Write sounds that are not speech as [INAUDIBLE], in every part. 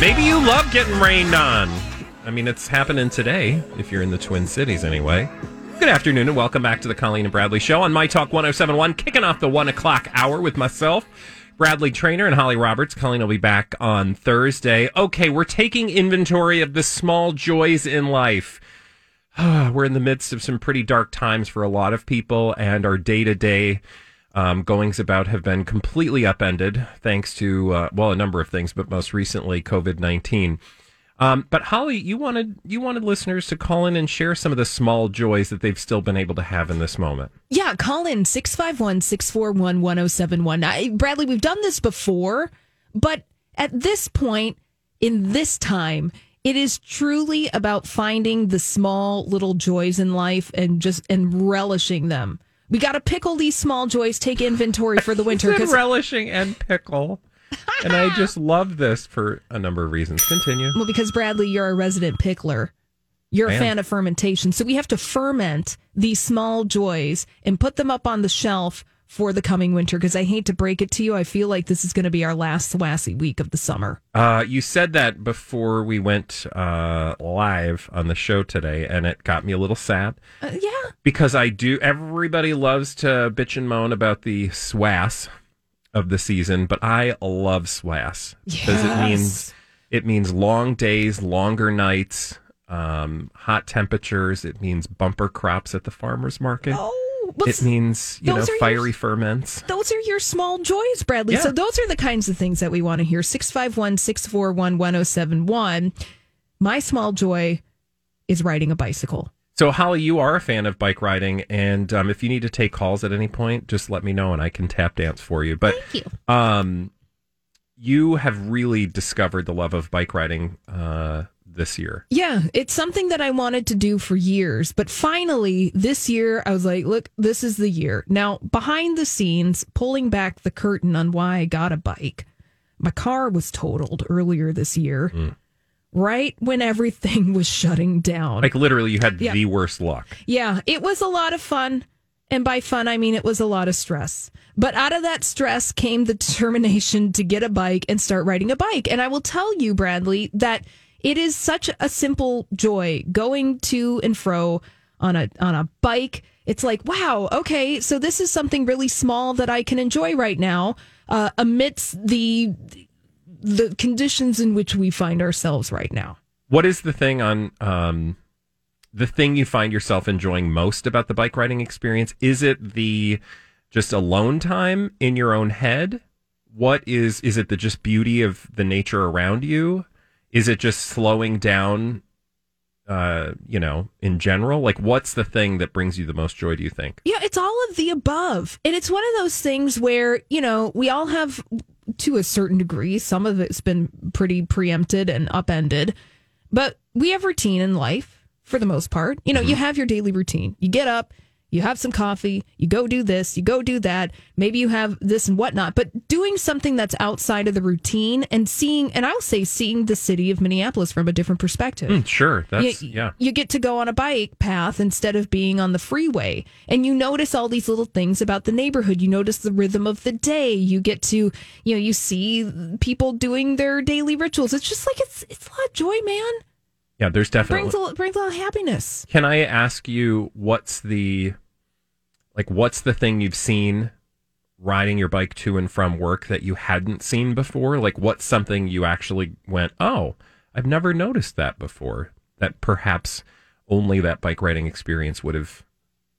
Maybe you love getting rained on. I mean, it's happening today, if you're in the Twin Cities anyway. Good afternoon, and welcome back to the Colleen and Bradley Show on My Talk 1071, kicking off the one o'clock hour with myself, Bradley Traynor, and Holly Roberts. Colleen will be back on Thursday. Okay, we're taking inventory of the small joys in life. [SIGHS] we're in the midst of some pretty dark times for a lot of people, and our day to day um, goings about have been completely upended thanks to uh, well a number of things, but most recently COVID nineteen. Um, but Holly, you wanted you wanted listeners to call in and share some of the small joys that they've still been able to have in this moment. Yeah, call in 651 641 1071. Bradley, we've done this before, but at this point in this time, it is truly about finding the small little joys in life and just and relishing them. We got to pickle these small joys, take inventory for the winter. Because relishing and pickle. and I [LAUGHS] just love this for a number of reasons. Continue. Well, because Bradley, you're a resident pickler. You're a fan of fermentation. So we have to ferment these small joys and put them up on the shelf for the coming winter because I hate to break it to you. I feel like this is going to be our last swassy week of the summer. Uh, you said that before we went uh, live on the show today, and it got me a little sad. Uh, yeah. Because I do, everybody loves to bitch and moan about the swass of the season, but I love swass because Yes. it means it means long days, longer nights, um, hot temperatures. It means bumper crops at the farmers market. Oh, well, it means you know are your- fiery ferments. those are your small joys, Bradley. Yeah. So those are the kinds of things that we want to hear. 651 641 1071. My small joy is riding a bicycle. So, Holly, you are a fan of bike riding, and um, if you need to take calls at any point, just let me know, and I can tap dance for you. But Thank you. um, you have really discovered the love of bike riding uh, this year. Yeah, it's something that I wanted to do for years, but finally this year I was like, look, this is the year. Now, behind the scenes, pulling back the curtain on why I got a bike. My car was totaled earlier this year. Mm. Right when everything was shutting down. Like literally, you had Yeah. the worst luck. Yeah, it was a lot of fun. And by fun, I mean it was a lot of stress. But out of that stress came the [LAUGHS] determination to get a bike and start riding a bike. And I will tell you, Bradley, that it is such a simple joy going to and fro on a on a bike. It's like, wow, okay, so this is something really small that I can enjoy right now uh, amidst the the conditions in which we find ourselves right now. What is the thing on um, the thing you find yourself enjoying most about the bike riding experience? Is it the just alone time in your own head? What is is it the just beauty of the nature around you? Is it just slowing down uh, you know, in general? Like what's the thing that brings you the most joy, do you think? Yeah, it's all of the above. And it's one of those things where, you know, we all have to a certain degree, some of it's been pretty preempted and upended, but we have routine in life for the most part. You know, you have your daily routine. You get up, you have some coffee, you go do this, you go do that. Maybe you have this and whatnot, but doing something that's outside of the routine and seeing, and I'll say, seeing the city of Minneapolis from a different perspective. Hmm, sure, that's you, yeah. you get to go on a bike path instead of being on the freeway and you notice all these little things about the neighborhood. You notice the rhythm of the day. You get to you know you see people doing their daily rituals. It's just like it's it's a lot of joy man. Yeah, there's definitely brings a, brings a lot of happiness. Can I ask you what's the like what's the thing you've seen riding your bike to and from work that you hadn't seen before? Like what's something you actually went, "Oh, I've never noticed that before." That perhaps only that bike riding experience would have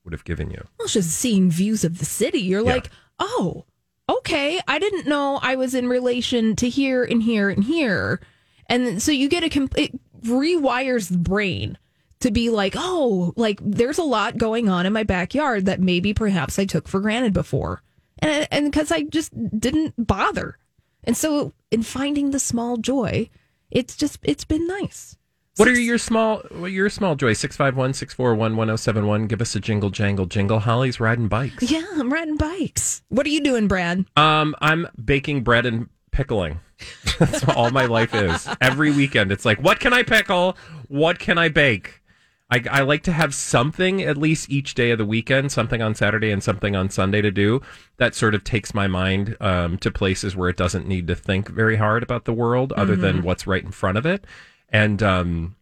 would have given you. well, just seeing views of the city you're Yeah. like oh okay, I didn't know I was in relation to here and here and here. And so you get a, comp- it rewires the brain to be like, oh, like there's a lot going on in my backyard that maybe perhaps I took for granted before. And, and because I just didn't bother. And so in finding the small joy, it's just, it's been nice. What are your small what your small joy? 651 641 1071. Give us a jingle jangle jingle. Holly's riding bikes. Yeah, I'm riding bikes. What are you doing, Brad? Um, I'm baking bread and pickling. [LAUGHS] That's all my life is. Every weekend, it's like, what can I pickle? What can I bake? I, I like to have something at least each day of the weekend, something on Saturday and something on Sunday to do that sort of takes my mind um, to places where it doesn't need to think very hard about the world other than what's right in front of it. And um,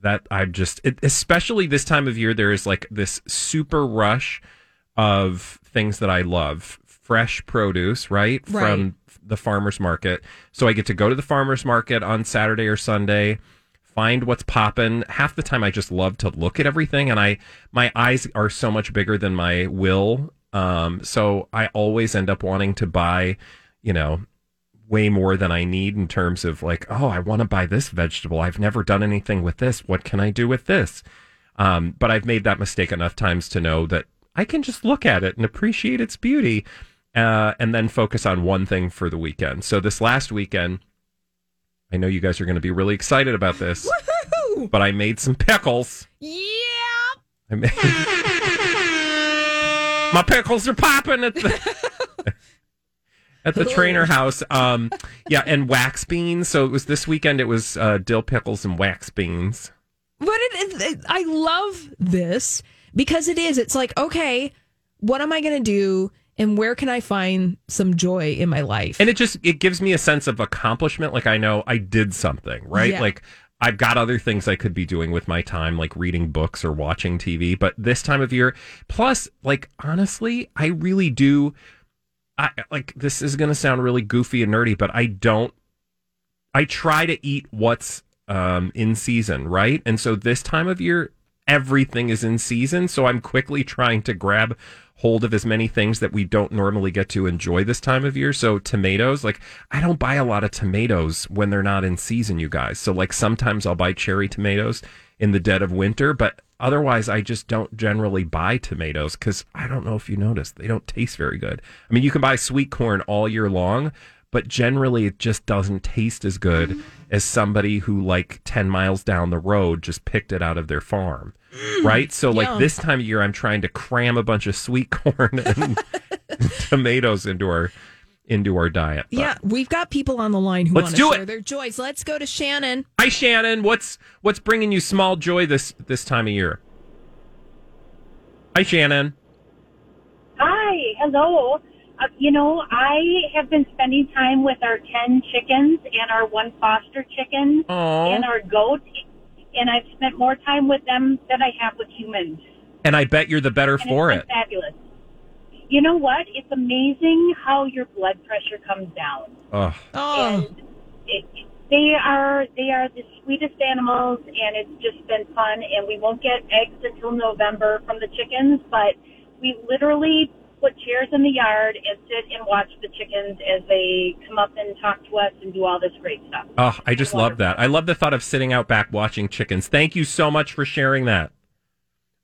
that I just, it, especially this time of year, there is like this super rush of things that I love. Fresh produce, right? Right. From the farmer's market. So I get to go to the farmer's market on Saturday or Sunday, find what's popping. Half the time I just love to look at everything and I my eyes are so much bigger than my will. Um, so I always end up wanting to buy, you know, way more than I need in terms of like, oh, I want to buy this vegetable. I've never done anything with this. What can I do with this? Um, but I've made that mistake enough times to know that I can just look at it and appreciate its beauty uh, and then focus on one thing for the weekend. So this last weekend, I know you guys are going to be really excited about this, but I made some pickles. Yeah. I made... My pickles are popping at the [LAUGHS] at the Traynor house. Um, yeah, and wax beans. So it was this weekend. It was uh, dill pickles and wax beans. But it, it, I love this because it is. It's like, okay, what am I going to do? And where can I find some joy in my life? and it just it gives me a sense of accomplishment like i know i did something right Yeah. like i've got other things i could be doing with my time like reading books or watching tv but this time of year plus like honestly i really do i like this is going to sound really goofy and nerdy but i don't i try to eat what's um in season right and so this time of year everything is in season so i'm quickly trying to grab hold of as many things that we don't normally get to enjoy this time of year. So tomatoes, like I don't buy a lot of tomatoes when they're not in season, you guys. So like sometimes I'll buy cherry tomatoes in the dead of winter, but otherwise I just don't generally buy tomatoes cuz I don't know if you noticed, they don't taste very good. I mean, you can buy sweet corn all year long, but generally it just doesn't taste as good mm. as somebody who like 10 miles down the road just picked it out of their farm. Mm. Right? So like Yum. this time of year I'm trying to cram a bunch of sweet [LAUGHS] corn and [LAUGHS] tomatoes into our into our diet. But- yeah, we've got people on the line who Let's want do to it. their joys. Let's go to Shannon. Hi Shannon, what's what's bringing you small joy this this time of year? Hi Shannon. Hi, hello. Uh, you know, I have been spending time with our 10 chickens and our one foster chicken Aw. and our goat, and I've spent more time with them than I have with humans. And I bet you're the better And for it's it. been fabulous. You know what? It's amazing how your blood pressure comes down. Oh, Oh, And it, they are they are the sweetest animals, and it's just been fun. And we won't get eggs until November from the chickens, but we literally put chairs in the yard and sit and watch the chickens as they come up and talk to us and do all this great stuff. oh, I just love that. I love the thought of sitting out back watching chickens. Thank you so much for sharing that.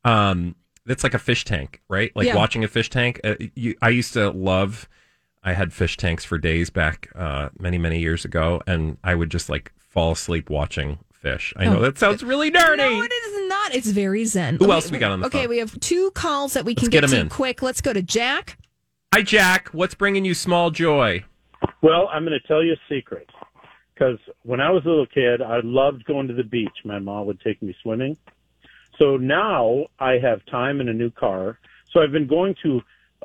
Um, that's like a fish tank, right? Like Yeah. watching a fish tank. Uh, you, I used to love. I had fish tanks for days back uh, many many years ago, and I would just like fall asleep watching fish. I oh, know Oh. that sounds really nerdy. no, it is not. It's very zen. Who Okay, else we got on the Okay, phone? we have two calls that we can Let's get get, 'em to in. quick. Let's go to Jack. Hi Jack, what's bringing you small joy? Well, I'm going to tell you a secret. Because when I was a little kid, I loved going to the beach. My mom would take me swimming. So now I have time and a new car. So I've been going to,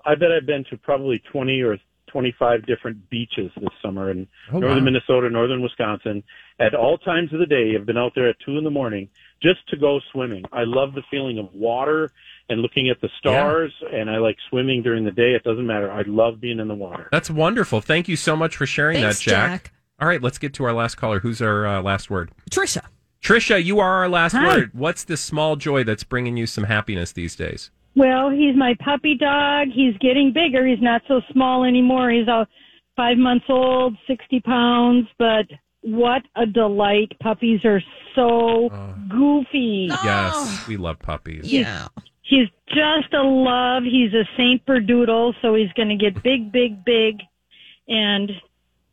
I bet I've been to probably 20 or 25 different beaches this summer in Oh, northern wow. Minnesota, northern Wisconsin. At all times of the day, I've been out there at 2 in the morning just to go swimming. I love the feeling of water and looking at the stars, and I like swimming during the day. It doesn't matter. I love being in the water. That's wonderful. Thank you so much for sharing Thanks, that, Jack. Jack. All right, let's get to our last caller. Who's our uh, last word? Trisha. Trisha, you are our last Hi. word. What's the small joy that's bringing you some happiness these days? Well, he's my puppy dog. He's getting bigger. He's not so small anymore. He's a five months old, 60 pounds, but what a delight. Puppies are so uh, goofy. Yes, ah. we love puppies. Yeah. He's just a love. He's a Saint Berdoodle, so he's going to get big, big, big. And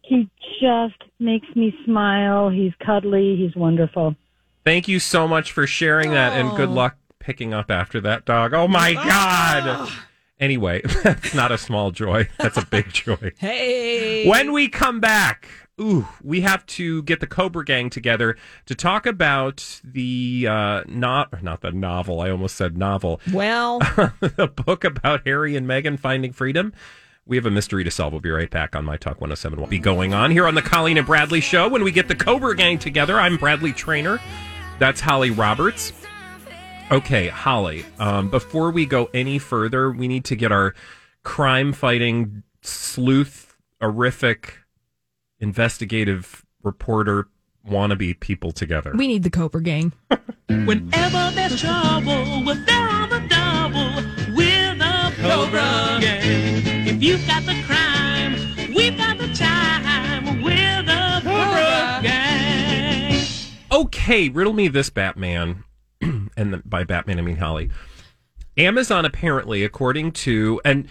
he just makes me smile. He's cuddly. He's wonderful. Thank you so much for sharing that, and good Oh. luck picking up after that dog. Oh my ah. god! Anyway, [LAUGHS] that's not a small joy. That's a big joy. Hey. When we come back, ooh, we have to get the Cobra Gang together to talk about the uh, not not the novel. I almost said novel. Well, [LAUGHS] the book about Harry and Meghan finding freedom. We have a mystery to solve. We'll be right back on My Talk 107. Will be going on here on the Colleen and Bradley Show when we get the Cobra Gang together. I'm Bradley Traynor. That's Holly Roberts. Okay, Holly. Um, before we go any further, we need to get our crime-fighting sleuth, horrific, investigative reporter wannabe people together. we need the Cobra Gang. [LAUGHS] Whenever there's trouble, we're there on the double with the Cobra Gang. If you've got the crime, we've got the time with the Cobra Gang. okay, riddle me this, Batman. [CLEARS THROAT] and by Batman, I mean Holly. Amazon apparently, according to, and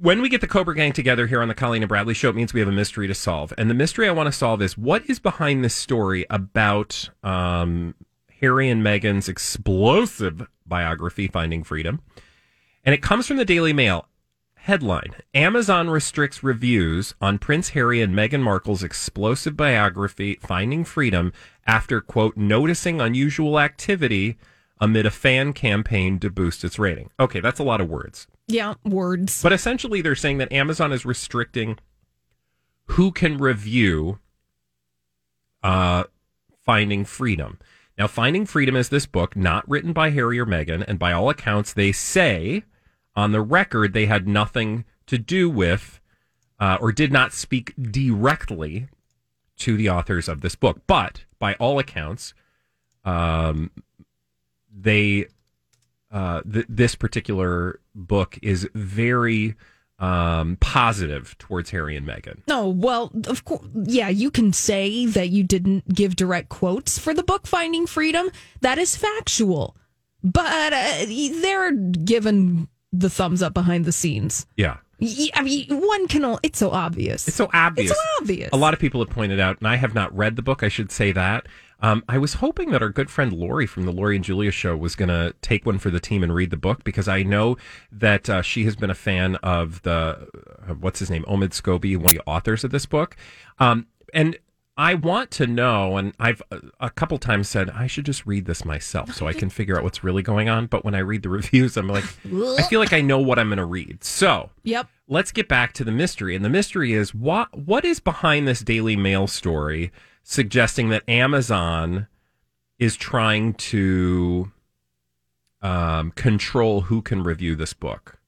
when we get the Cobra Gang together here on the Colleen and Bradley show, it means we have a mystery to solve. And the mystery I want to solve is what is behind this story about um, Harry and Meghan's explosive biography, Finding Freedom. And it comes from the Daily Mail. Headline Amazon restricts reviews on Prince Harry and Meghan Markle's explosive biography, Finding Freedom, after, quote, noticing unusual activity amid a fan campaign to boost its rating. Okay, that's a lot of words. Yeah, words. But essentially, they're saying that Amazon is restricting who can review uh, Finding Freedom. Now, Finding Freedom is this book not written by Harry or Meghan, and by all accounts, they say on the record they had nothing to do with uh, or did not speak directly to the authors of this book. But by all accounts, um, they uh, th- this particular book is very um, positive towards Harry and Meghan. No, well, of course, yeah, you can say that you didn't give direct quotes for the book Finding Freedom. That is factual. But uh, they're given the thumbs up behind the scenes. Yeah. I mean, one can, o- it's so obvious. It's so obvious. It's so obvious. A lot of people have pointed out, and I have not read the book, I should say that. Um, I was hoping that our good friend Lori from the Lori and Julia show was going to take one for the team and read the book because I know that uh, she has been a fan of the, uh, what's his name, Omid Scobie, one of the authors of this book. Um, and I want to know, and I've uh, a couple times said I should just read this myself so I can figure out what's really going on. But when I read the [LAUGHS] reviews, I'm like, I feel like I know what I'm going to read. So Yep. let's get back to the mystery. And the mystery is what what is behind this Daily Mail story suggesting that Amazon is trying to um, control who can review this book.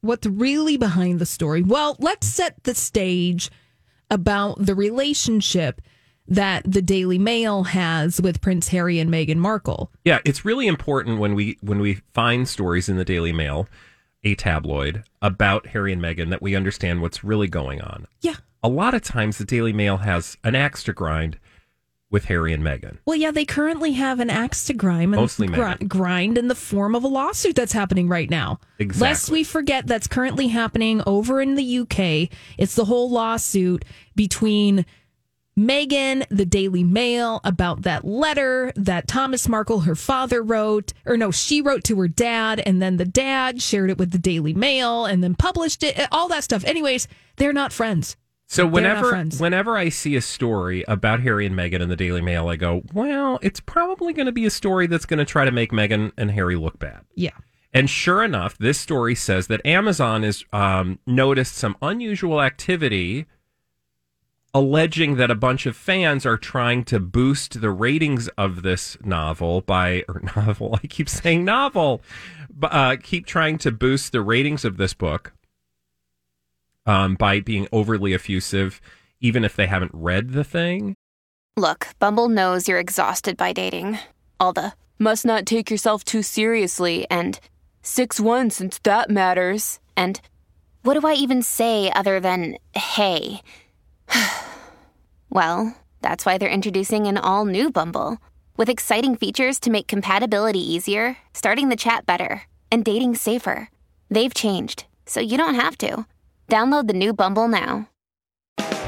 What's really behind the story? Well, let's set the stage about the relationship that the Daily Mail has with Prince Harry and Meghan Markle. Yeah, it's really important when we when we find stories in the Daily Mail, a tabloid about Harry and Meghan that we understand what's really going on. Yeah. A lot of times the Daily Mail has an axe to grind with Harry and Meghan. Well, yeah, they currently have an axe to grind, Mostly Meghan. grind in the form of a lawsuit that's happening right now. Exactly. Lest we forget that's currently happening over in the UK. It's the whole lawsuit between Meghan, the Daily Mail, about that letter that Thomas Markle, her father, wrote, or no, she wrote to her dad, and then the dad shared it with the Daily Mail and then published it, all that stuff. Anyways, they're not friends. So whenever whenever I see a story about Harry and Meghan in the Daily Mail, I go, well, it's probably going to be a story that's going to try to make Meghan and Harry look bad. Yeah. And sure enough, this story says that Amazon has um, noticed some unusual activity, alleging that a bunch of fans are trying to boost the ratings of this novel by or [LAUGHS] novel. I keep saying novel, but uh, keep trying to boost the ratings of this book um, by being overly effusive, even if they haven't read the thing. Look, Bumble knows you're exhausted by dating. All the must not take yourself too seriously and 6 1 since that matters. And what do I even say other than hey? [SIGHS] well, that's why they're introducing an all new Bumble with exciting features to make compatibility easier, starting the chat better, and dating safer. They've changed, so you don't have to. Download the new Bumble now.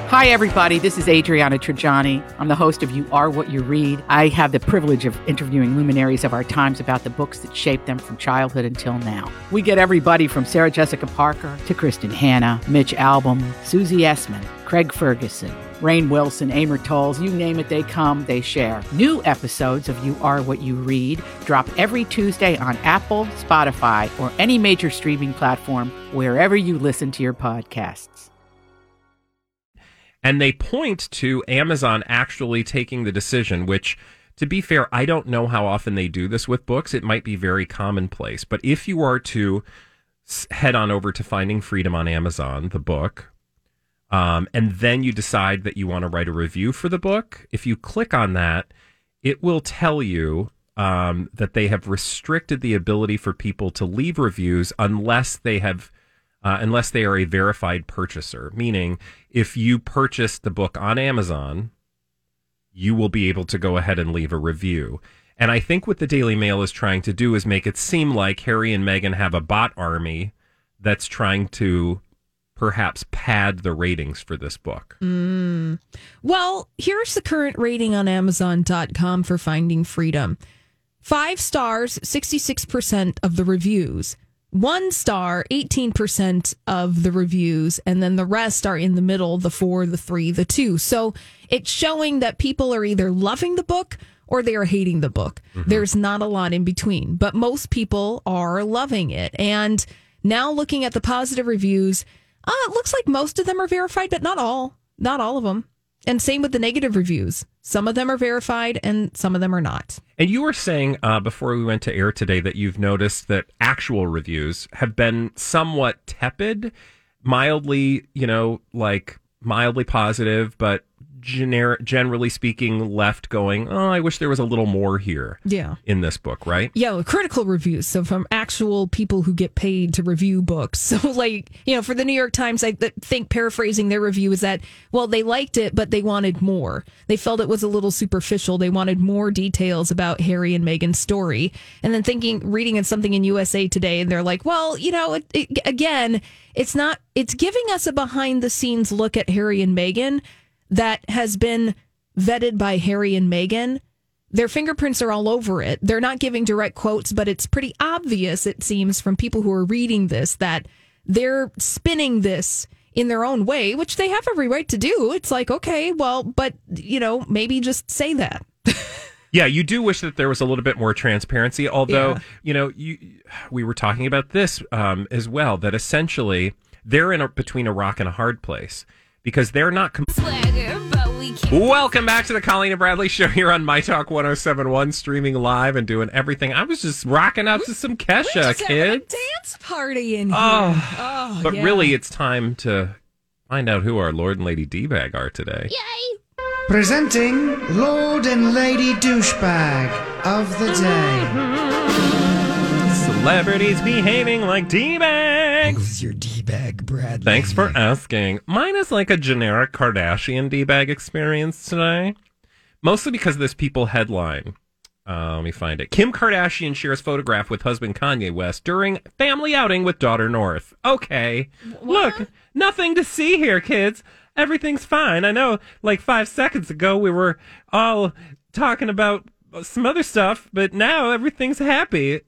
Hi, everybody. This is Adriana Trigiani. I'm the host of You Are What You Read. I have the privilege of interviewing luminaries of our times about the books that shaped them from childhood until now. We get everybody from Sarah Jessica Parker to Kristin Hannah, Mitch Albom, Susie Essman, Craig Ferguson, Rainn Wilson, Amor Towles, you name it, they come, they share. New episodes of You Are What You Read drop every Tuesday on Apple, Spotify, or any major streaming platform wherever you listen to your podcasts. And they point to Amazon actually taking the decision, which, to be fair, I don't know how often they do this with books. It might be very commonplace. But if you are to head on over to Finding Freedom on Amazon, the book, um, and then you decide that you want to write a review for the book, if you click on that, it will tell you um, that they have restricted the ability for people to leave reviews unless they have uh, unless they are a verified purchaser. Meaning, if you purchase the book on Amazon, you will be able to go ahead and leave a review. And I think what the Daily Mail is trying to do is make it seem like Harry and Meghan have a bot army that's trying to perhaps pad the ratings for this book. Mm. Well, here's the current rating on Amazon.com for Finding Freedom five stars, 66% of the reviews. One star, 18% of the reviews, and then the rest are in the middle the four, the three, the two. So it's showing that people are either loving the book or they are hating the book. There's not a lot in between, but most people are loving it. And now looking at the positive reviews, uh, it looks like most of them are verified, but not all. Not all of them. And same with the negative reviews. Some of them are verified and some of them are not. And you were saying uh, before we went to air today that you've noticed that actual reviews have been somewhat tepid, mildly, you know, like mildly positive, but gener- generally speaking, left going, oh, I wish there was a little more here Yeah. in this book, right? Yeah, critical reviews. So from actual people who get paid to review books. [LAUGHS] So like, you know, for the New York Times, I th- think paraphrasing their review is that, well, they liked it, but they wanted more. They felt it was a little superficial. They wanted more details about Harry and Meghan's story. And then thinking, reading in something in USA Today, and they're like, well, you know, it, it, again, it's not, it's giving us a behind the scenes look at Harry and Meghan that has been vetted by Harry and Meghan their fingerprints are all over it. They're not giving direct quotes, but it's pretty obvious, it seems, from people who are reading this that they're spinning this in their own way, which they have every right to do. It's like, okay, well, but, you know, maybe just say that. [LAUGHS] Yeah, you do wish that there was a little bit more transparency. Although, Yeah. you know, you we were talking about this um, as well. That essentially they're in a, between a rock and a hard place because they're not. Com- Welcome back to the Colleen and Bradley Show here on My Talk 1071, streaming live and doing everything. I was just rocking out to some Kesha, kid. dance party in oh, here. Oh, Oh, but yeah. really, it's time to find out who our Lord and Lady D bag are today. Yay! Presenting Lord and Lady Douchebag of the Day. Celebrities behaving like D bags. Who's your D bag, Bradley? Thanks for asking. Mine is like a generic Kardashian D bag experience today, mostly because of this People headline. Uh, let me find it. Kim Kardashian shares photograph with husband Kanye West during family outing with daughter North. Okay, look, nothing to see here, kids. Everything's fine. I know, like five seconds ago, we were all talking about some other stuff, but now everything's happy.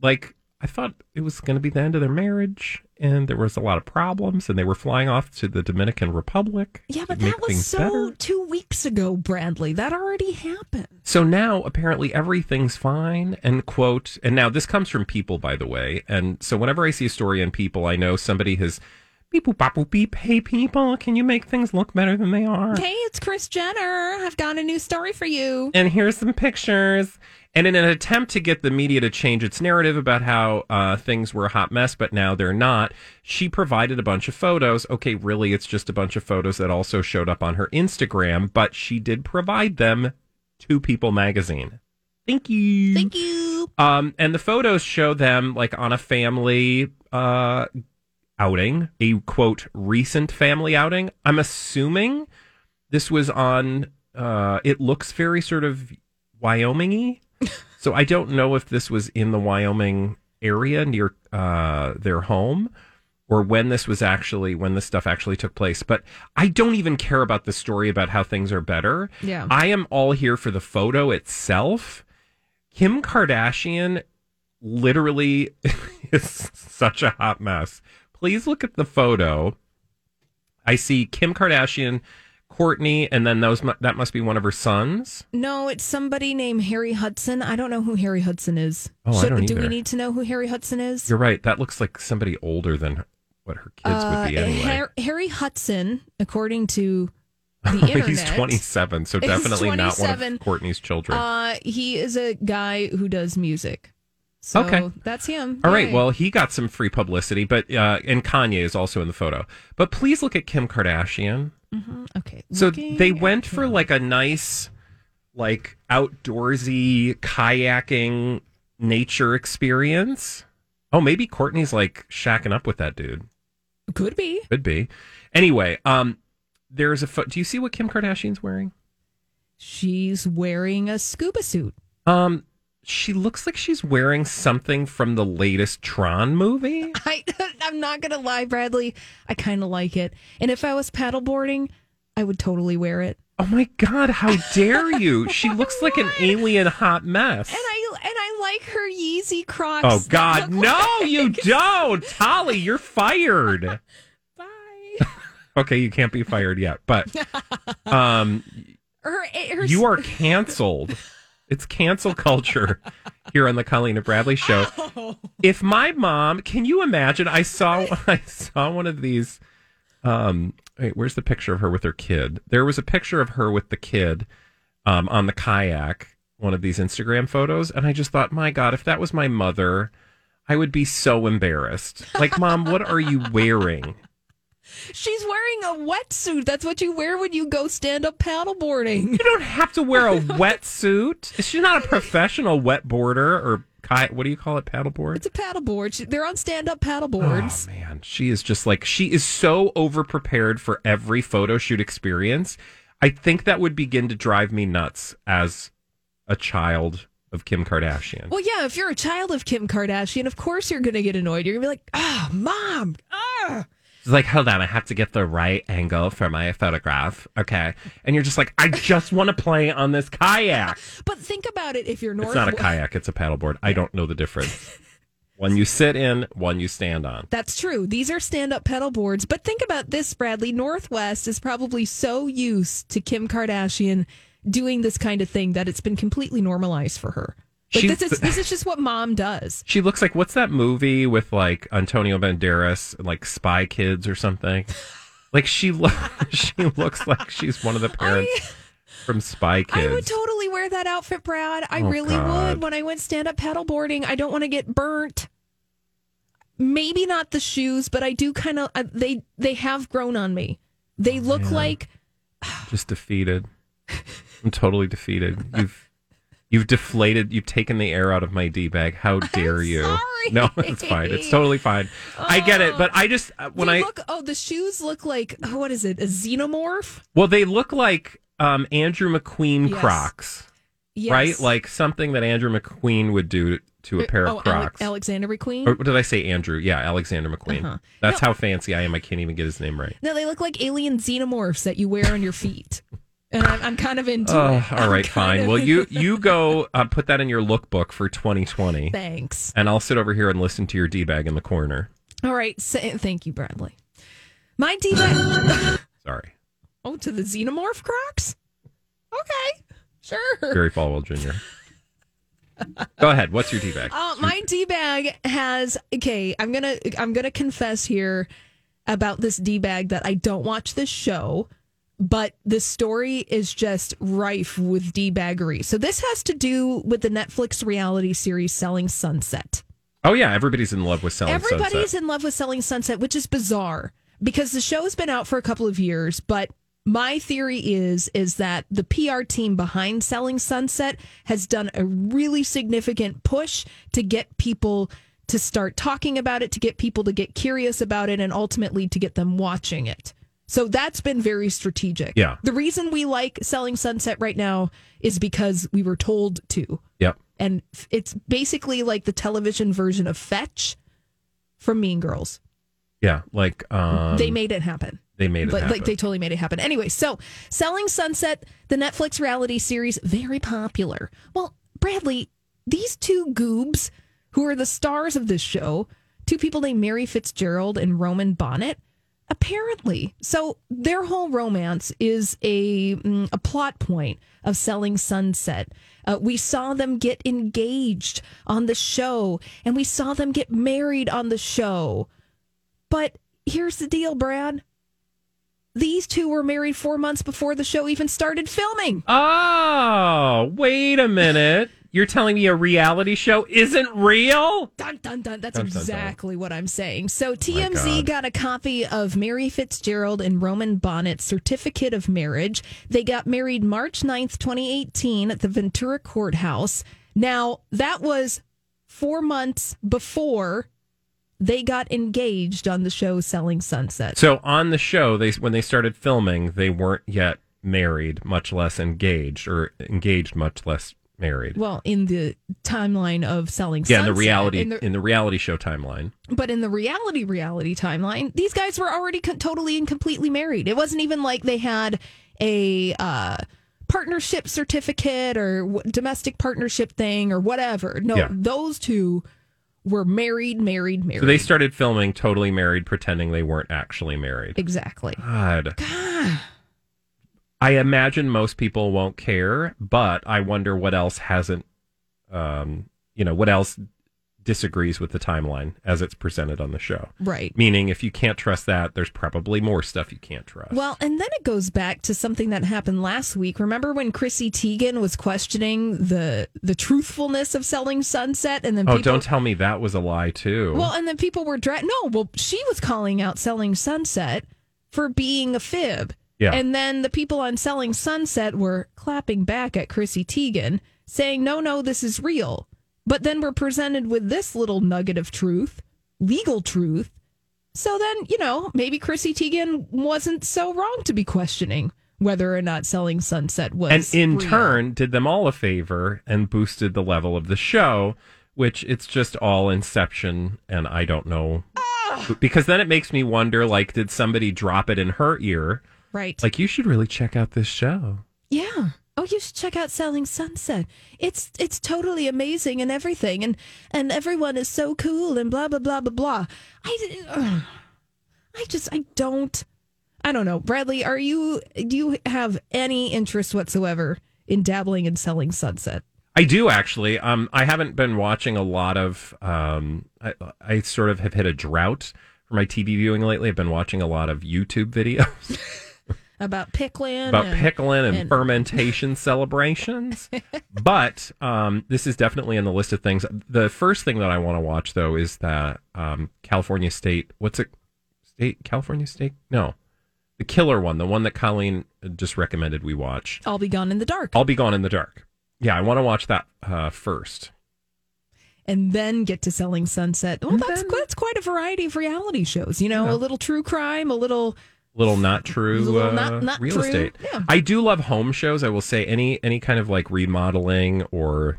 Like, I thought it was going to be the end of their marriage, and there was a lot of problems, and they were flying off to the Dominican Republic. Yeah, but that was so better. two weeks ago, Bradley. That already happened. So now apparently everything's fine. And quote, and now this comes from people, by the way. And so whenever I see a story in people, I know somebody has beep boop bop boop beep. Hey people, can you make things look better than they are? Hey, it's Kris Jenner. I've got a new story for you. and here's some pictures. And in an attempt to get the media to change its narrative about how uh, things were a hot mess, but now they're not, she provided a bunch of photos. Okay, really, it's just a bunch of photos that also showed up on her Instagram, but she did provide them to People magazine. Thank you. Thank you. Um, and the photos show them like on a family uh outing, a quote recent family outing. I'm assuming this was on. Uh, it looks very sort of Wyomingy, [LAUGHS] so I don't know if this was in the Wyoming area near uh their home. Or when this was actually when this stuff actually took place, but I don't even care about the story about how things are better. Yeah. I am all here for the photo itself. Kim Kardashian literally [LAUGHS] is such a hot mess. Please look at the photo. I see Kim Kardashian, Kourtney, and then those that must be one of her sons. No, it's somebody named Harry Hudson. I don't know who Harry Hudson is. Oh, I don't do we need to know who Harry Hudson is? You're right. That looks like somebody older than what her kids would be Uh, anyway. Har- Harry Hudson, according to [LAUGHS] the internet, He's 27, so definitely not one of Kourtney's children. Uh, he is a guy who does music. So Okay. that's him. All right. Yay. Well, he got some free publicity, but uh, and Kanye is also in the photo. But please look at Kim Kardashian. okay. So looking they went for him. like a nice, like outdoorsy kayaking nature experience. Oh, maybe Kourtney's like shacking up with that dude. could be. Could be. Anyway, um, there's a. Fo- Do you see what Kim Kardashian's wearing? She's wearing a scuba suit. Um, she looks like she's wearing something from the latest Tron movie. [LAUGHS] I, I'm not gonna lie, Bradley. I kind of like it, and if I was paddleboarding, I would totally wear it. Oh my God! How dare you? [LAUGHS] She looks like an alien hot mess. And I and I like her Yeezy Crocs. Oh God, no, like- you [LAUGHS] don't, Holly. You're fired. Bye. Okay, you can't be fired yet, but um, Her, her you are canceled. It's cancel culture here on the Colleen and Bradley show. Oh. If my mom, can you imagine? I saw [LAUGHS] I saw one of these. Um, wait, where's the picture of her with her kid? There was a picture of her with the kid um, on the kayak. One of these Instagram photos, and I just thought, my God, if that was my mother, I would be so embarrassed. Like, mom, what are you wearing? She's wearing a wetsuit. That's what you wear when you go stand up paddleboarding. You don't have to wear a [LAUGHS] wetsuit. She's not a professional wet boarder or kayak. What do you call it? Paddleboard. It's a paddleboard. They're on stand up Oh paddleboards. man, she is just like she is so over prepared for every photo shoot experience. I think that would begin to drive me nuts as a child of Kim Kardashian. Well, yeah, if you're a child of Kim Kardashian, of course you're going to get annoyed. You're going to be like, ah, mom, ah. She's like, hold on, I have to get the right angle for my photograph. Okay. And you're just like, I just want to play on this kayak. But think about it if you're North. It's not a kayak, it's a paddleboard. I don't know the difference. [LAUGHS] one you sit in, one you stand on. That's true. These are stand up pedal boards. But think about this, Bradley. North West is probably so used to Kim Kardashian doing this kind of thing that it's been completely normalized for her. Like this is this is just what mom does. She looks like what's that movie with like Antonio Banderas, like Spy Kids or something? Like she lo- [LAUGHS] she looks like she's one of the parents from Spy Kids. I would totally wear that outfit, Brad. I Oh, really God. would when I went stand up paddleboarding. I don't want to get burnt. Maybe not the shoes, but I do kind of. Uh, they they have grown on me. They look man. like Just defeated. I'm totally defeated. You've you've deflated. You've taken the air out of my d bag. How dare you? sorry. No, [LAUGHS] it's fine. It's totally fine. I get it, but I just uh, when they I look. Oh, the shoes look like oh, what is it? A xenomorph? well, they look like um, Andrew McQueen Yes. Crocs, Yes. right? Like something that Andrew McQueen would do to a pair oh, of Ale- Crocs. Alexander McQueen. Or what did I say, Andrew? Yeah, Alexander McQueen. Uh-huh. That's No. how fancy I am. I can't even get his name right. no, they look like alien xenomorphs that you wear on your feet, [LAUGHS] and I'm, I'm kind of into Oh, it. all I'm fine. Well, you you go uh, put that in your lookbook for 2020, Thanks. and I'll sit over here and listen to your d bag in the corner. All right. So, thank you, Bradley. My d bag. [LAUGHS] Sorry, oh, to the xenomorph Crocs. Okay, sure. Gary Falwell Jr. [LAUGHS] go ahead. What's your d bag? Uh, my d bag has okay. I'm gonna I'm gonna confess here about this d bag that I don't watch this show, but the story is just rife with d baggery. So this has to do with the Netflix reality series Selling Sunset. Oh yeah, everybody's in love with selling Sunset. Everybody's Sunset. in love with Selling Sunset, which is bizarre because the show's been out for a couple of years, but my theory is is that the PR team behind Selling Sunset has done a really significant push to get people to start talking about it, to get people to get curious about it, and ultimately to get them watching it. So that's been very strategic. Yeah. The reason we like Selling Sunset right now is because we were told to. Yep. And it's basically like the television version of Fetch from Mean Girls. Yeah. Like um, they made it happen. they made it Like, happen. like they totally made it happen. Anyway, so Selling Sunset, the Netflix reality series, very popular. Well, Bradley, these two goobs who are the stars of this show, two people named Mary Fitzgerald and Romain Bonnet, apparently, so their whole romance is a mm, a plot point of Selling Sunset. Uh, we saw them get engaged on the show, and we saw them get married on the show. But here's the deal, Brad. These two were married four months before the show even started filming. oh, wait a minute. You're telling me a reality show isn't real? Dun dun dun. That's Dun, dun, dun. exactly what I'm saying. So TMZ God. got a copy of Mary Fitzgerald and Romain Bonnet's certificate of marriage. They got married March 9th, 2018 at the Ventura Courthouse. Now, that was four months before they got engaged on the show Selling Sunset. So on the show, they when they started filming, they weren't yet married, much less engaged, or engaged, much less married. Well, in the timeline of Selling yeah, in the reality in the- in the reality show timeline. But in the reality reality timeline, these guys were already co- totally and completely married. It wasn't even like they had a uh, partnership certificate or w- domestic partnership thing or whatever. No, Yeah. those two were married, married, married. So they started filming totally married, pretending they weren't actually married. exactly. God. God. I imagine most people won't care, but I wonder what else hasn't, um, you know, what else disagrees with the timeline as it's presented on the show. Right. Meaning, if you can't trust that, there's probably more stuff you can't trust. Well, and then it goes back to something that happened last week. Remember when Chrissy Teigen was questioning the the truthfulness of selling Sunset, and then oh, people, don't tell me that was a lie too. Well, and then people were dra- no. Well, she was calling out Selling Sunset for being a fib. Yeah. And then the people on Selling Sunset were clapping back at Chrissy Teigen, saying, "No, no, this is real." But then we're presented with this little nugget of truth, legal truth. So then, you know, maybe Chrissy Teigen wasn't so wrong to be questioning whether or not Selling Sunset was. and in real. turn did them all a favor and boosted the level of the show which it's just all inception and i don't know ah! because then it makes me wonder like did somebody drop it in her ear right? like you should really check out this show Yeah. Oh, you should check out Selling Sunset. It's it's totally amazing and everything, and and everyone is so cool and blah blah blah blah blah. I. I just I don't I don't know. Bradley, are you do you have any interest whatsoever in dabbling in Selling Sunset? i do actually um i haven't been watching a lot of um i, I sort of have hit a drought for my tv viewing lately i've been watching a lot of youtube videos [LAUGHS] About pickling, about and- pickling and, and- fermentation [LAUGHS] celebrations. But um, this is definitely in the list of things. The first thing that I want to watch though is that um, California State. What's it? State California State? No, the killer one, the one that Colleen just recommended we watch. I'll be gone in the dark, I'll be gone in the dark. Yeah, I want to watch that uh, first. and then get to Selling Sunset. Well, that's that's quite a variety of reality shows. You know, a little true crime, a little Little not true Little uh, not- not real true. estate. Yeah. I do love home shows. I will say any any kind of like remodeling or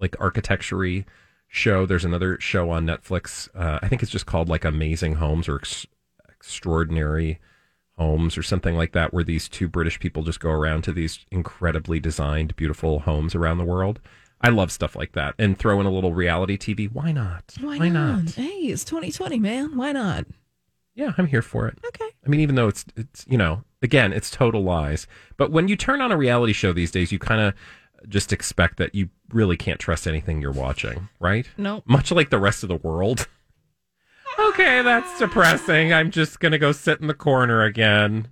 like architecture show. There's another show on Netflix. Uh, I think it's just called like Amazing Homes or Ex- Extraordinary Homes or something like that, where these two British people just go around to these incredibly designed, beautiful homes around the world. I love stuff like that, and throw in a little reality TV. Why not? why, not? Hey, it's 2020, man. Why not? Yeah, I'm here for it. Okay. I mean, even though it's it's you know, again, it's total lies. But when you turn on a reality show these days, you kind of just expect that you really can't trust anything you're watching, right? No. Much like the rest of the world. [LAUGHS] okay, that's depressing. I'm just gonna go sit in the corner again.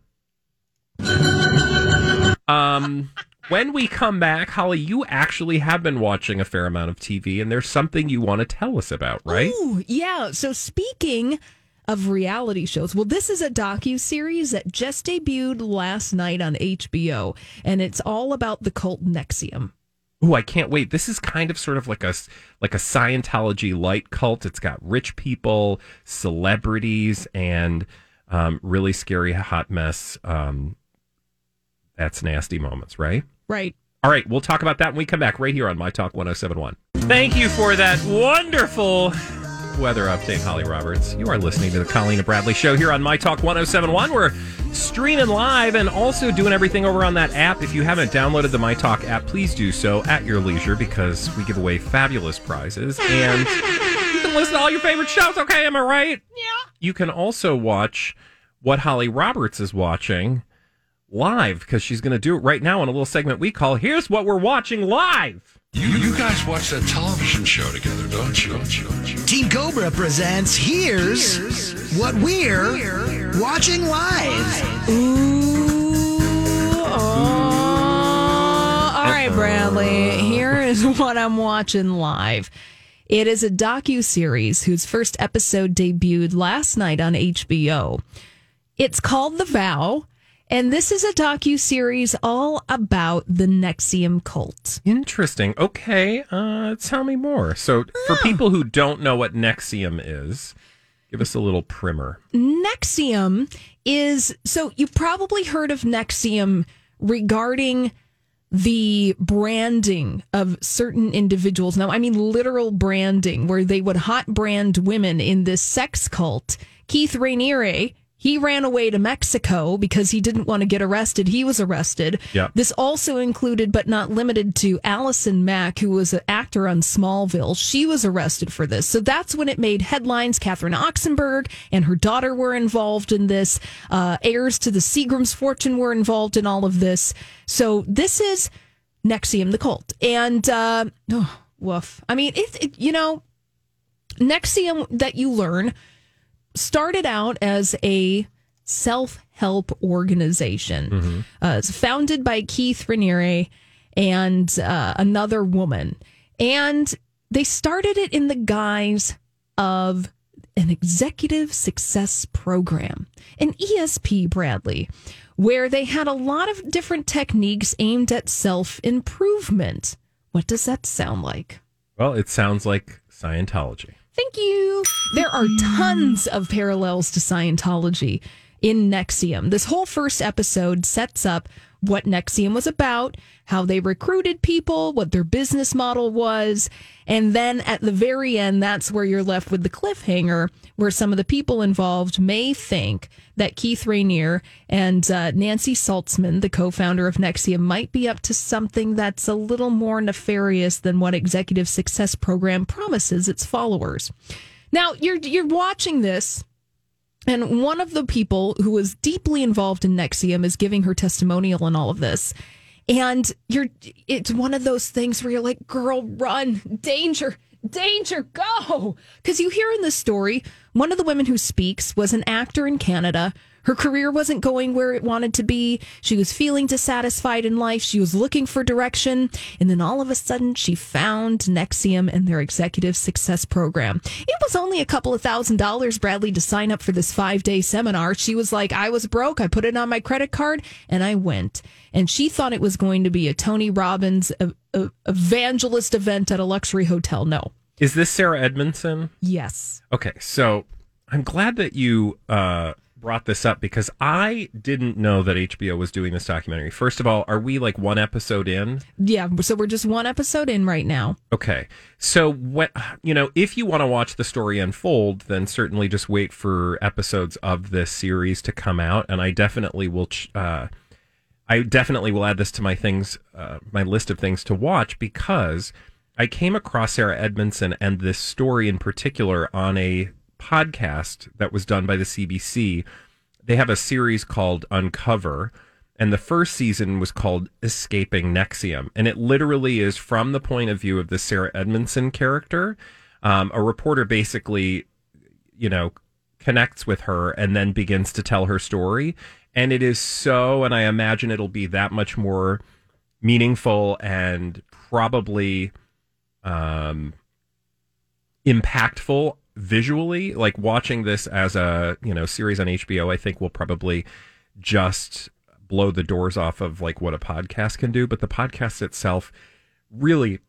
Um. When we come back, Holly, you actually have been watching a fair amount of TV, and there's something you want to tell us about, right? Ooh, yeah. So speaking of reality shows. Well, this is a docu series that just debuted last night on HBO, and it's all about the cult NXIVM. Oh, I can't wait. This is kind of sort of like a like a Scientology light cult. It's got rich people, celebrities, and um, really scary hot mess. Um, that's nasty moments, right? Right. All right, we'll talk about that when we come back right here on My Talk 1071. Thank you for that wonderful weather update, Holly Roberts. You are listening to the Colleen Bradley Show here on My Talk 1071. We're streaming live and also doing everything over on that app. If you haven't downloaded the My Talk app, please do so at your leisure because we give away fabulous prizes and you can listen to all your favorite shows. Okay, am I right? Yeah. You can also watch what Holly Roberts is watching live because she's going to do it right now in a little segment we call Here's What We're Watching Live. You, you guys watch that television show together, don't you? Don't you? Don't you? Team Cobra presents Here's What We're Watching Live. Ooh. Oh. All right, Bradley. Here is what I'm watching live. It is a docu series whose first episode debuted last night on HBO. It's called The Vow, and this is a docu series all about the NXIVM cult. Interesting. Okay, uh, tell me more. So, for people who don't know what NXIVM is, give us a little primer. NXIVM is so you've probably heard of NXIVM regarding the branding of certain individuals. Now, I mean literal branding where they would hot brand women in this sex cult. Keith Raniere, he ran away to Mexico because he didn't want to get arrested. He was arrested. Yeah. This also included, but not limited to, Allison Mack, who was an actor on Smallville. She was arrested for this. So that's when it made headlines. Catherine Oxenberg and her daughter were involved in this. Uh, heirs to the Seagram's fortune were involved in all of this. So this is NXIVM the cult. And, uh, oh, woof. I mean, it, it, you know, NXIVM that you learn started out as a self help organization. Uh, it's founded by Keith Raniere and uh, another woman. And they started it in the guise of an executive success program, an ESP, Bradley, where they had a lot of different techniques aimed at self improvement. What does that sound like? Well, it sounds like Scientology. Thank you. There are tons of parallels to Scientology in NXIVM. This whole first episode sets up what NXIVM was about, how they recruited people, what their business model was. And then at the very end, that's where you're left with the cliffhanger, where some of the people involved may think that Keith Raniere and uh, Nancy Salzman, the co founder of NXIVM, might be up to something that's a little more nefarious than what Executive Success Program promises its followers. Now, you're, you're watching this. And one of the people who was deeply involved in NXIVM is giving her testimonial in all of this. And you're it's one of those things where you're like, girl, run, danger, danger, go. Because you hear in this story, one of the women who speaks was an actor in Canada. Her career wasn't going where it wanted to be. She was feeling dissatisfied in life. She was looking for direction. And then all of a sudden, she found NXIVM and their executive success program. It was only a couple of thousand dollars, Bradley, to sign up for this five day seminar. She was like, I was broke. I put it on my credit card and I went. And she thought it was going to be a Tony Robbins evangelist event at a luxury hotel. No. Is this Sarah Edmondson? Yes. Okay, so I'm glad that you uh, brought this up because I didn't know that HBO was doing this documentary. First of all, are we like one episode in? Yeah. So we're just one episode in right now. Okay. So what you know, if you want to watch the story unfold, then certainly just wait for episodes of this series to come out and I definitely will ch- uh I definitely will add this to my things uh, my list of things to watch because I came across Sarah Edmondson and this story in particular on a podcast that was done by the CBC. They have a series called Uncover, and the first season was called Escaping NXIVM. And it literally is from the point of view of the Sarah Edmondson character. Um, a reporter basically, you know, connects with her and then begins to tell her story. And it is so, and I imagine it'll be that much more meaningful and probably um, impactful visually, like watching this as a you know series on HBO, I think will probably just blow the doors off of like what a podcast can do. But the podcast itself really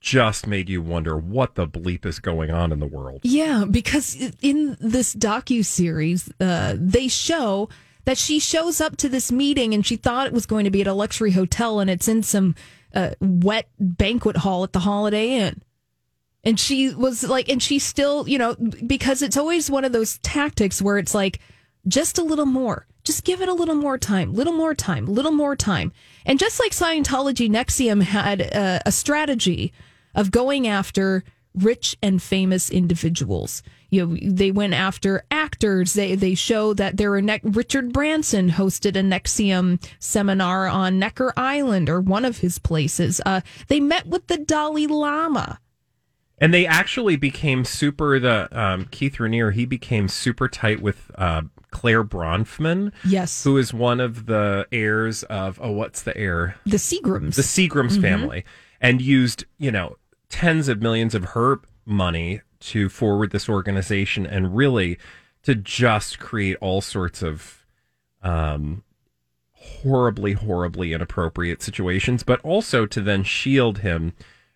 just made you wonder what the bleep is going on in the world. Yeah, because in this docu series, uh, they show that she shows up to this meeting and she thought it was going to be at a luxury hotel, and it's in some uh, wet banquet hall at the Holiday Inn. And she was like, and she still, you know, because it's always one of those tactics where it's like, just a little more, just give it a little more time, little more time, little more time. And just like Scientology, NXIVM had a, a strategy of going after rich and famous individuals. You know, they went after actors. They they show that there were ne- Richard Branson hosted a NXIVM seminar on Necker Island or one of his places. Uh, they met with the Dalai Lama. And they actually became super. The um, Keith Raniere he became super tight with uh, Clare Bronfman. Yes, who is one of the heirs of oh, what's the heir? The Seagrams. The Seagrams Mhm. family, and used you know tens of millions of her money to forward this organization and really to just create all sorts of um, horribly, horribly inappropriate situations, but also to then shield him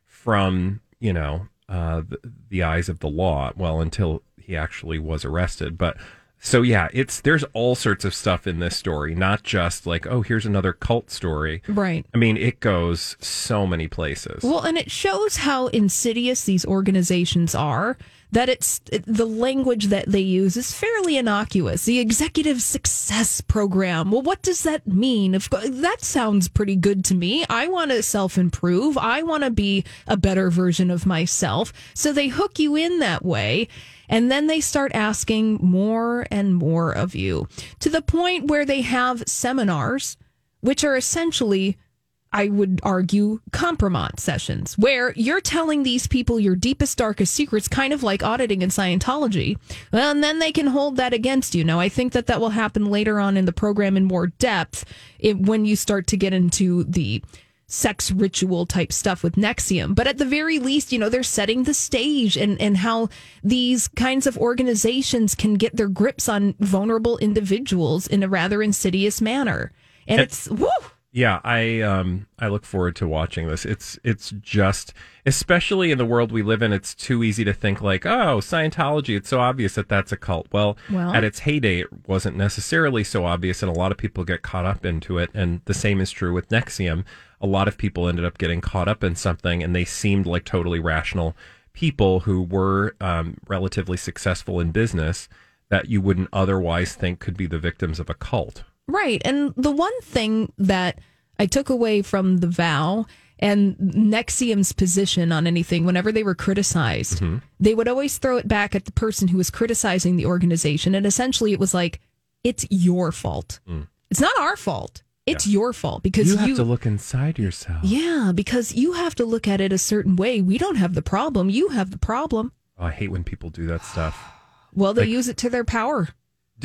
from, you know, uh, the, the eyes of the law. Well, until he actually was arrested. But so, yeah, it's there's all sorts of stuff in this story, not just like, oh, here's another cult story. Right. I mean, it goes so many places. Well, and it shows how insidious these organizations are. That it's the language that they use is fairly innocuous. The executive success program. Well, what does that mean? Course, that sounds pretty good to me. I want to self improve. I want to be a better version of myself. So they hook you in that way. And then they start asking more and more of you to the point where they have seminars, which are essentially I would argue, compromise sessions where you're telling these people your deepest, darkest secrets, kind of like auditing in Scientology. Well, and then they can hold that against you. Now, I think that that will happen later on in the program in more depth it, when you start to get into the sex ritual type stuff with NXIVM. But at the very least, you know, they're setting the stage and, and how these kinds of organizations can get their grips on vulnerable individuals in a rather insidious manner. And And- it's, woo! Yeah, I um I look forward to watching this. It's it's just especially in the world we live in, it's too easy to think like, oh, Scientology, it's so obvious that that's a cult. Well, Well- at its heyday, it wasn't necessarily so obvious, and a lot of people get caught up into it. And the same is true with NXIVM. A lot of people ended up getting caught up in something, and they seemed like totally rational people who were um, relatively successful in business that you wouldn't otherwise think could be the victims of a cult. Right. And the one thing that I took away from the vow and NXIVM's position on anything, whenever they were criticized, mm-hmm. they would always throw it back at the person who was criticizing the organization. And essentially, it was like, it's your fault. Mm. It's not our fault. It's your fault because you you, have to look inside yourself. Yeah, because you have to look at it a certain way. We don't have the problem. You have the problem. Oh, I hate when people do that stuff. Well, they Like- use it to their power.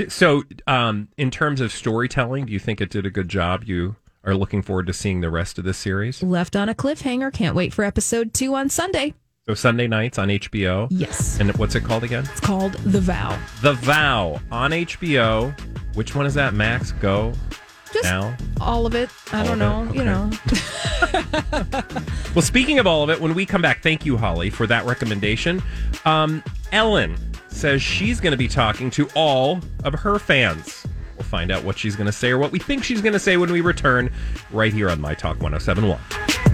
So, um, in terms of storytelling, do you think it did a good job? You are looking forward to seeing the rest of this series. Left on a cliffhanger. Can't wait for episode two on Sunday. So Sunday nights on HBO. Yes. And what's it called again? It's called The Vow. The Vow on HBO. Which one is that? Max Go Just now. all of it. I All don't know. it? You know. [LAUGHS] [LAUGHS] Well, speaking of all of it, when we come back, thank you, Holly, for that recommendation. Um, Ellen says she's going to be talking to all of her fans. We'll find out what she's going to say or what we think she's going to say when we return right here on My Talk 1071.